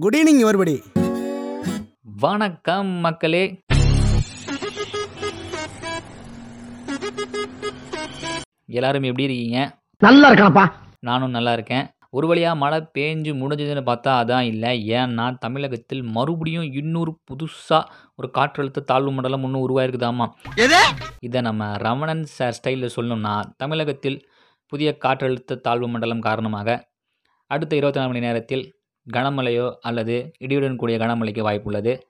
Good evening everybody. வணக்கம் மக்களே. எல்லாரும் எப்படி இருக்கீங்க? நல்லா இருக்கானப்பா. நானும் நல்லா இருக்கேன். ஒரு வழியாக மழை பேஞ்சு முடிஞ்சதுன்னு பார்த்தா அதான் இல்லை. ஏன்னா தமிழகத்தில் மறுபடியும் இன்னொரு புதுசாக ஒரு காற்றழுத்த தாழ்வு மண்டலம் ஒன்று உருவாயிருக்குதாமா. இதை நம்ம ரமணன் சார் ஸ்டைலில் சொல்லணும்னா தமிழகத்தில் புதிய காற்றழுத்த தாழ்வு மண்டலம் காரணமாக அடுத்த இருபத்தி நாலு மணி நேரத்தில் கனமழையோ அல்லது இடியுடன் கூடிய கனமழைக்கு வாய்ப்புள்ளது.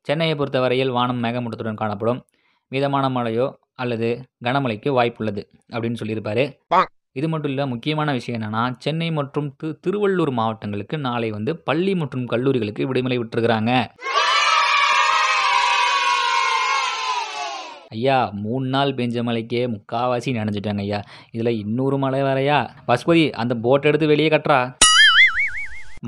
சென்னையை பொறுத்தவரையில் வானம் மேகமூட்டத்துடன் காணப்படும். மிதமான மழையோ அல்லது கனமழைக்கு வாய்ப்புள்ளது அப்படின்னு சொல்லியிருப்பாரு. இது மட்டும் இல்லை முக்கியமான விஷயம் என்னென்னா சென்னை மற்றும் தி திருவள்ளூர் மாவட்டங்களுக்கு நாளை வந்து பள்ளி மற்றும் கல்லூரிகளுக்கு விடுமுறை விட்டுருக்குறாங்க. ஐயா மூணு நாள் பெஞ்ச மழைக்கே முக்காவாசி நனைஞ்சிட்டாங்க ஐயா. இதில் இன்னொரு மழை வேறையா? பசுபதி அந்த போட் எடுத்து வெளியே கட்டுறா.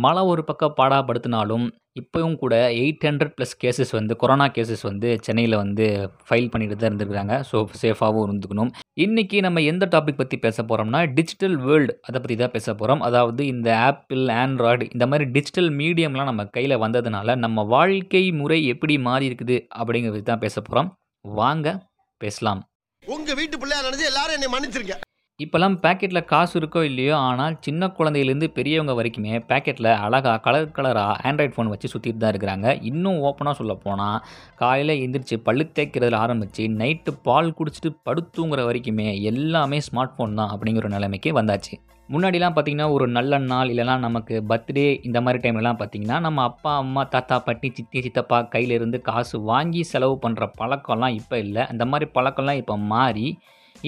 மழை ஒரு பக்கம் பாடாப்படுத்தினாலும் இப்போவும் கூட எயிட் ஹண்ட்ரட் ப்ளஸ் கேசஸ் வந்து கொரோனா கேசஸ் வந்து சென்னையில் வந்து ஃபைல் பண்ணிட்டு தான் இருந்திருக்காங்க. ஸோ சேஃபாகவும் இருந்துக்கணும். இன்றைக்கி நம்ம எந்த டாபிக் பற்றி பேச போகிறோம்னா டிஜிட்டல் வேர்ல்டு அதை பற்றி தான் பேச போகிறோம் அதாவது இந்த ஆப்பிள் ஆண்ட்ராய்டு இந்த மாதிரி டிஜிட்டல் மீடியம்லாம் நம்ம கையில் வந்ததுனால நம்ம வாழ்க்கை முறை எப்படி மாறி இருக்குது அப்படிங்கிறது தான் பேச போகிறோம் வாங்க பேசலாம். உங்கள் வீட்டு பிள்ளையா நினைச்சு எல்லாரும் என்னை மன்னிச்சிருக்கேன் இப்போல்லாம் பேக்கெட்டில் காசு இருக்கோ இல்லையோ ஆனால் சின்ன குழந்தையிலேருந்து பெரியவங்க வரைக்குமே பேக்கெட்டில் அழகாக கலர் கலராக ஆண்ட்ராய்ட் ஃபோன் வச்சு சுற்றிட்டு தான் இருக்கிறாங்க. இன்னும் ஓப்பனாக சொல்ல போனால் காலையில் எந்திரிச்சு பல்லு தேய்க்கிறதுல ஆரம்பித்து நைட்டு பால் குடிச்சிட்டு படுத்துங்கிற வரைக்குமே எல்லாமே ஸ்மார்ட் ஃபோன் தான் அப்படிங்கிற நிலைமைக்கு வந்தாச்சு. முன்னாடிலாம் பார்த்திங்கன்னா ஒரு நல்ல நாள் இல்லைனா நமக்கு பர்த்டே இந்த மாதிரி டைம்லலாம் பார்த்திங்கன்னா நம்ம அப்பா அம்மா தாத்தா பாட்டி சித்தி சித்தப்பா கையிலேருந்து காசு வாங்கி செலவு பண்ணுற பழக்கம்லாம் இப்போ இல்லை. அந்த மாதிரி பழக்கம்லாம் இப்போ மாறி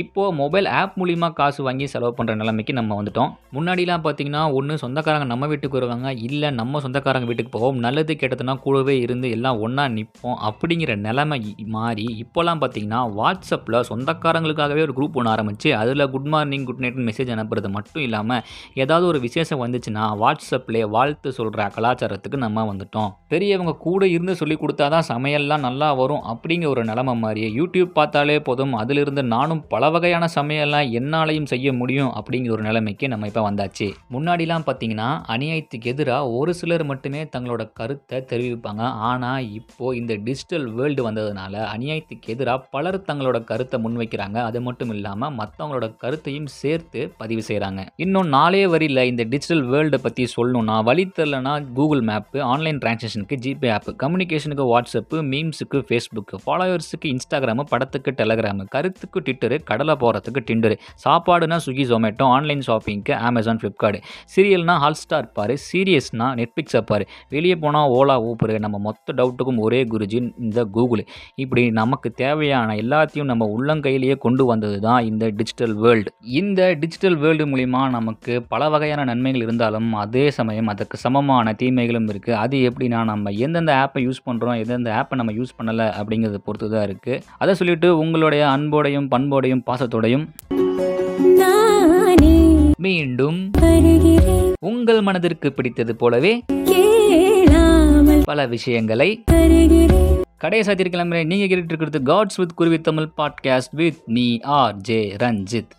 இப்போது மொபைல் ஆப் மூலிமா காசு வாங்கி செலவு பண்ணுற நிலைமைக்கு நம்ம வந்துட்டோம். முன்னாடிலாம் பார்த்தீங்கன்னா ஒன்று சொந்தக்காரங்க நம்ம வீட்டுக்கு வருவாங்க இல்லை நம்ம சொந்தக்காரங்க வீட்டுக்கு போவோம் நல்லது கெட்டதுன்னா கூடவே இருந்து எல்லாம் ஒன்றா நிற்போம் அப்படிங்கிற நிலைமை மாறி இப்போலாம் பார்த்தீங்கன்னா வாட்ஸ்அப்பில் சொந்தக்காரங்களுக்காகவே ஒரு குரூப் ஒன்று ஆரம்பித்து அதில் குட் மார்னிங் குட் நைட்னு மெசேஜ் அனுப்புறது மட்டும் இல்லாமல் ஏதாவது ஒரு விசேஷம் வந்துச்சுன்னா வாட்ஸ்அப்லேயே வாழ்த்து சொல்கிற கலாச்சாரத்துக்கு நம்ம வந்துட்டோம். பெரியவங்க கூட இருந்து சொல்லி கொடுத்தா தான் சமையல்லாம் நல்லா வரும் அப்படிங்கிற ஒரு நிலமை மாதிரி யூடியூப் பார்த்தாலே போதும் அதிலிருந்து நானும் பல வகையான சமையல்லாம் என்னாலையும் செய்ய முடியும் அப்படிங்கிற ஒரு நிலைமைக்கு நம்ம இப்போ வந்தாச்சு. முன்னாடிலாம் பார்த்தீங்கன்னா அநியாயத்துக்கு எதிராக ஒரு சிலர் மட்டுமே தங்களோட கருத்தை தெரிவிப்பாங்க. ஆனால் இப்போ இந்த டிஜிட்டல் வேர்ல்டு வந்ததுனால அநியாயத்துக்கு எதிராக பலர் தங்களோட கருத்தை முன்வைக்கிறாங்க. அது மட்டும் இல்லாமல் மற்றவங்களோட கருத்தையும் சேர்த்து பதிவு செய்கிறாங்க இன்னும் நாளே வரியில் இந்த டிஜிட்டல் வேர்ல்டை பற்றி சொல்லணும்னா வழி தெரிலனா கூகுள் மேப்பு ஆன்லைன் டிரான்சாக்ஷனுக்கு ஜிபே ஆப் கம்யூனிகேஷனுக்கு வாட்ஸ்அப்பு மீம்ஸுக்கு ஃபேஸ்புக்கு ஃபாலோவர்ஸுக்கு இன்ஸ்டாகிராமு படத்துக்கு டெலகிராமு கருத்துக்கு ட்விட்டரு கடலை போகிறதுக்கு டிண்டரு. சாப்பாடுனா ஸ்விக்கி ஜொமேட்டோ ஆன்லைன் ஷாப்பிங்க்கு அமேசான் ஃப்ளிப்கார்ட் சீரியல்னா ஹால்ஸ்டார் பாரு சீரியஸ்னால் நெட்ஃப்ளிக்ஸை பாரு. வெளியே போனால் ஓலா ஊப்பரு நம்ம மொத்த டவுட்டுக்கும் ஒரே குருஜி இந்த கூகுள் இப்படி நமக்கு தேவையான எல்லாத்தையும் நம்ம உள்ளங்கையிலேயே கொண்டு வந்தது தான் இந்த டிஜிட்டல் வேர்ல்டு இந்த டிஜிட்டல் வேர்ல்டு மூலிமா நமக்கு பல வகையான நன்மைகள் இருந்தாலும் அதே சமயம் அதற்கு சமமான தீமைகளும் இருக்குது அது எப்படின்னா நம்ம எந்தெந்த ஆப்பை யூஸ் பண்ணுறோம் எந்தெந்த ஆப்பை நம்ம யூஸ் பண்ணலை அப்படிங்கிறத பொறுத்து தான் இருக்குது அதை சொல்லிட்டு உங்களுடைய அன்போடையும் பண்போடையும் பாசத்தோடையும் நானே மீண்டும் உங்கள் மனதிற்கு பிடித்தது போலவே பல விஷயங்களை கடையை சாத்திருக்கலாம் நீங்கள் கேட்டுட்டு இருக்கிறது chats with Kuruvi Tamil podcast with me R J Ranjith